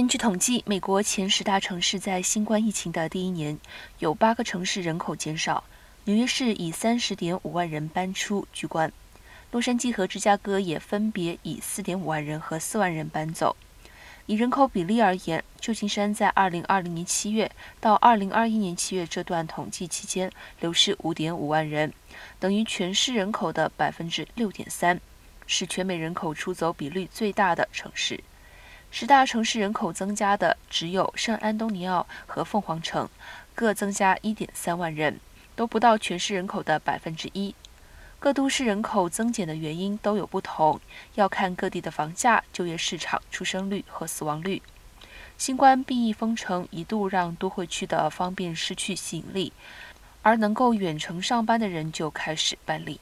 根据统计，美国前十大城市在新冠疫情的第一年，有八个城市人口减少。纽约市以三十点五万人搬出居冠，洛杉矶和芝加哥也分别以四点五万人和四万人搬走。以人口比例而言，旧金山在二零二零年七月到二零二一年七月这段统计期间流失五点五万人，等于全市人口的百分之六点三，是全美人口出走比率最大的城市。十大城市人口增加的只有圣安东尼奥和凤凰城，各增加一点三万人，都不到全市人口的百分之一。各都市人口增减的原因都有不同，要看各地的房价、就业市场、出生率和死亡率。新冠病疫封城一度让都会区的方便失去吸引力，而能够远程上班的人就开始搬离。